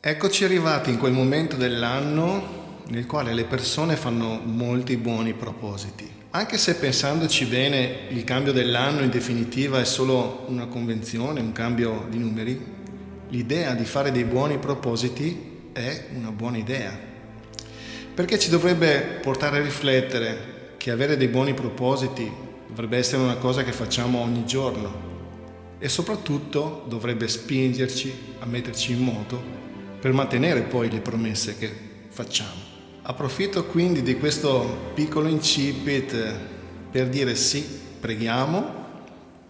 Eccoci arrivati in quel momento dell'anno nel quale le persone fanno molti buoni propositi. Anche se pensandoci bene il cambio dell'anno in definitiva è solo una convenzione, un cambio di numeri, l'idea di fare dei buoni propositi è una buona idea. Perché ci dovrebbe portare a riflettere che avere dei buoni propositi dovrebbe essere una cosa che facciamo ogni giorno e soprattutto dovrebbe spingerci a metterci in moto per mantenere poi le promesse che facciamo. Approfitto quindi di questo piccolo incipit per dire sì, preghiamo,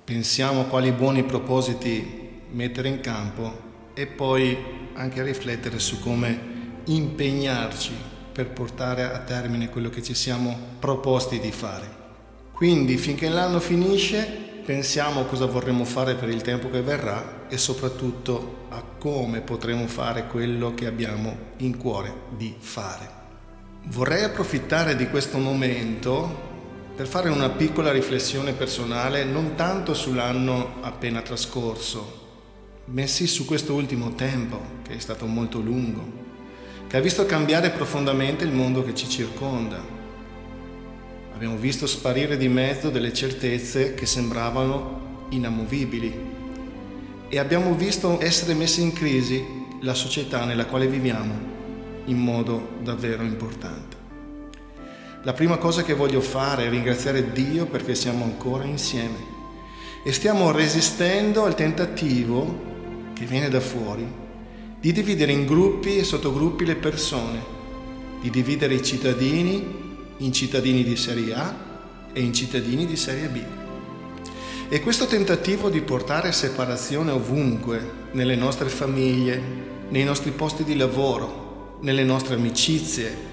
pensiamo quali buoni propositi mettere in campo e poi anche riflettere su come impegnarci per portare a termine quello che ci siamo proposti di fare. Quindi finché l'anno finisce pensiamo a cosa vorremmo fare per il tempo che verrà e soprattutto a come potremo fare quello che abbiamo in cuore di fare. Vorrei approfittare di questo momento per fare una piccola riflessione personale non tanto sull'anno appena trascorso, bensì su questo ultimo tempo che è stato molto lungo, che ha visto cambiare profondamente il mondo che ci circonda Abbiamo visto sparire di mezzo delle certezze che sembravano inamovibili e abbiamo visto essere messa in crisi la società nella quale viviamo in modo davvero importante. La prima cosa che voglio fare è ringraziare Dio perché siamo ancora insieme e stiamo resistendo al tentativo che viene da fuori di dividere in gruppi e sottogruppi le persone, di dividere i cittadini in cittadini di serie A e in cittadini di serie B. E questo tentativo di portare separazione ovunque, nelle nostre famiglie, nei nostri posti di lavoro, nelle nostre amicizie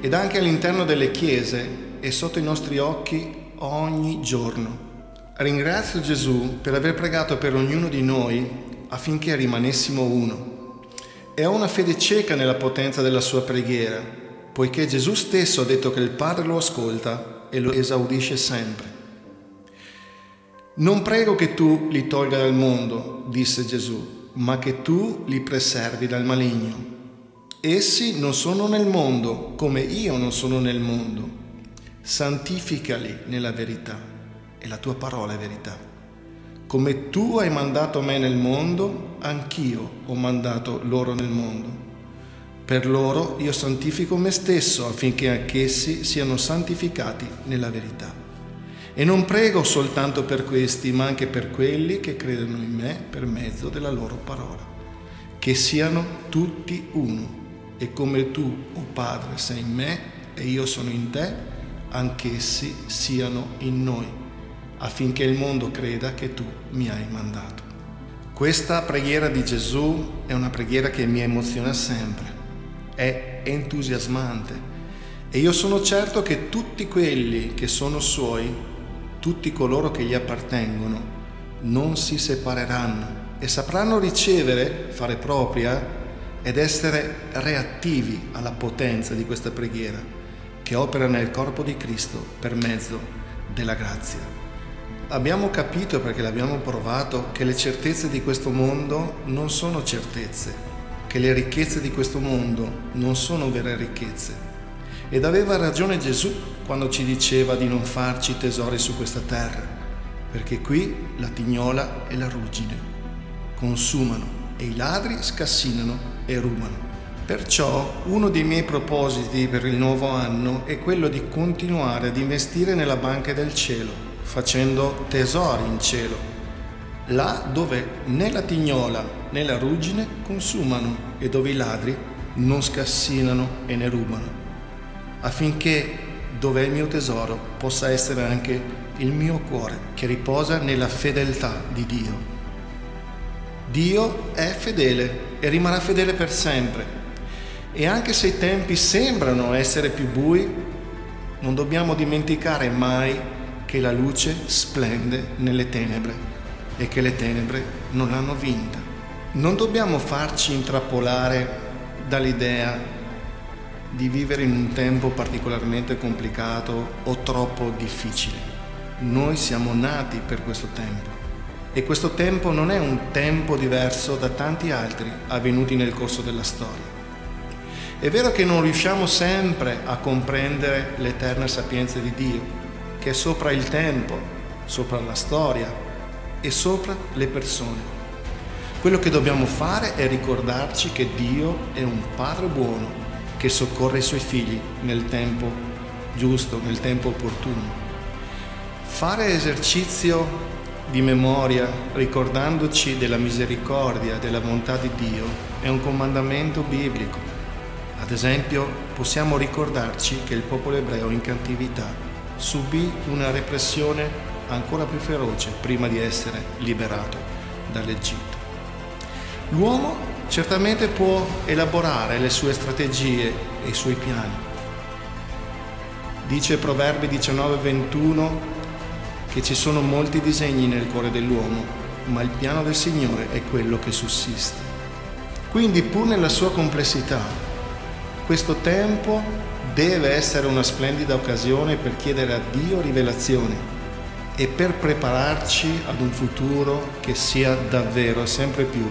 ed anche all'interno delle chiese è sotto i nostri occhi ogni giorno. Ringrazio Gesù per aver pregato per ognuno di noi affinché rimanessimo uno. E ho una fede cieca nella potenza della sua preghiera poiché Gesù stesso ha detto che il Padre lo ascolta e lo esaudisce sempre. Non prego che tu li tolga dal mondo, disse Gesù, ma che tu li preservi dal maligno. Essi non sono nel mondo come io non sono nel mondo. Santificali nella verità e la tua parola è verità. Come tu hai mandato me nel mondo, anch'io ho mandato loro nel mondo. Per loro io santifico me stesso affinché anch'essi siano santificati nella verità. E non prego soltanto per questi, ma anche per quelli che credono in me per mezzo della loro parola. Che siano tutti uno. E come tu, o oh Padre, sei in me e io sono in te, anch'essi siano in noi, affinché il mondo creda che tu mi hai mandato. Questa preghiera di Gesù è una preghiera che mi emoziona sempre è entusiasmante e io sono certo che tutti quelli che sono suoi, tutti coloro che gli appartengono, non si separeranno e sapranno ricevere, fare propria ed essere reattivi alla potenza di questa preghiera che opera nel corpo di Cristo per mezzo della grazia. Abbiamo capito perché l'abbiamo provato che le certezze di questo mondo non sono certezze, che le ricchezze di questo mondo non sono vere ricchezze. Ed aveva ragione Gesù quando ci diceva di non farci tesori su questa terra, perché qui la tignola e la ruggine consumano e i ladri scassinano e rubano. Perciò uno dei miei propositi per il nuovo anno è quello di continuare ad investire nella banca del cielo, facendo tesori in cielo là dove né la tignola né la ruggine consumano e dove i ladri non scassinano e ne rubano, affinché dove è il mio tesoro possa essere anche il mio cuore che riposa nella fedeltà di Dio. Dio è fedele e rimarrà fedele per sempre. E anche se i tempi sembrano essere più bui, non dobbiamo dimenticare mai che la luce splende nelle tenebre e che le tenebre non l'hanno vinta. Non dobbiamo farci intrappolare dall'idea di vivere in un tempo particolarmente complicato o troppo difficile. Noi siamo nati per questo tempo E questo tempo non è un tempo diverso da tanti altri avvenuti nel corso della storia. È vero che non riusciamo sempre a comprendere l'eterna sapienza di Dio, che è sopra il tempo, sopra la storia e sopra le persone. Quello che dobbiamo fare è ricordarci che Dio è un Padre buono che soccorre i suoi figli nel tempo giusto, nel tempo opportuno. Fare esercizio di memoria ricordandoci della misericordia, della bontà di Dio è un comandamento biblico. Ad esempio possiamo ricordarci che il popolo ebreo in cattività subì una repressione ancora più feroce prima di essere liberato dall'Egitto. L'uomo certamente può elaborare le sue strategie e i suoi piani. Dice Proverbi 19:21 che ci sono molti disegni nel cuore dell'uomo, ma il piano del Signore è quello che sussiste. Quindi pur nella sua complessità, questo tempo deve essere una splendida occasione per chiedere a Dio rivelazione e per prepararci ad un futuro che sia davvero sempre più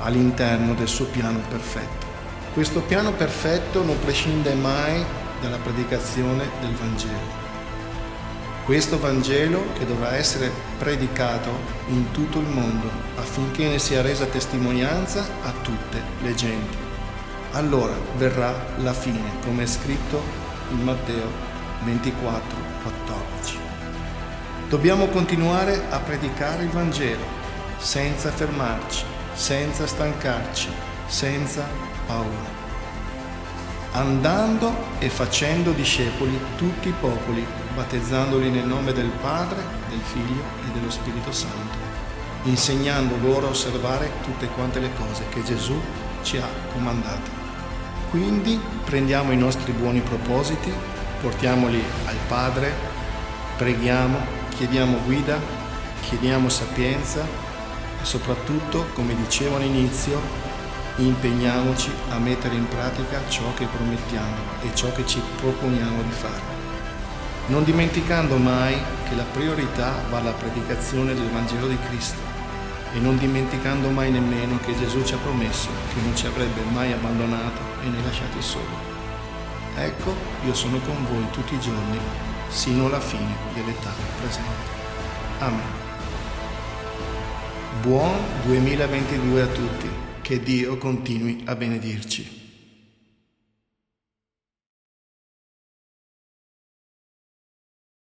all'interno del suo piano perfetto. Questo piano perfetto non prescinde mai dalla predicazione del Vangelo. Questo Vangelo che dovrà essere predicato in tutto il mondo affinché ne sia resa testimonianza a tutte le genti. Allora verrà la fine, come è scritto in Matteo 24, 14. Dobbiamo continuare a predicare il Vangelo senza fermarci senza stancarci, senza paura, andando e facendo discepoli tutti i popoli, battezzandoli nel nome del Padre, del Figlio e dello Spirito Santo, insegnando loro a osservare tutte quante le cose che Gesù ci ha comandate. Quindi prendiamo i nostri buoni propositi, portiamoli al Padre, preghiamo, chiediamo guida, chiediamo sapienza soprattutto, come dicevo all'inizio, impegniamoci a mettere in pratica ciò che promettiamo e ciò che ci proponiamo di fare. Non dimenticando mai che la priorità va alla predicazione del Vangelo di Cristo e non dimenticando mai nemmeno che Gesù ci ha promesso che non ci avrebbe mai abbandonato e ne lasciati soli. Ecco, io sono con voi tutti i giorni, sino alla fine dell'età presente. Amen. Buon 2022 a tutti, che Dio continui a benedirci.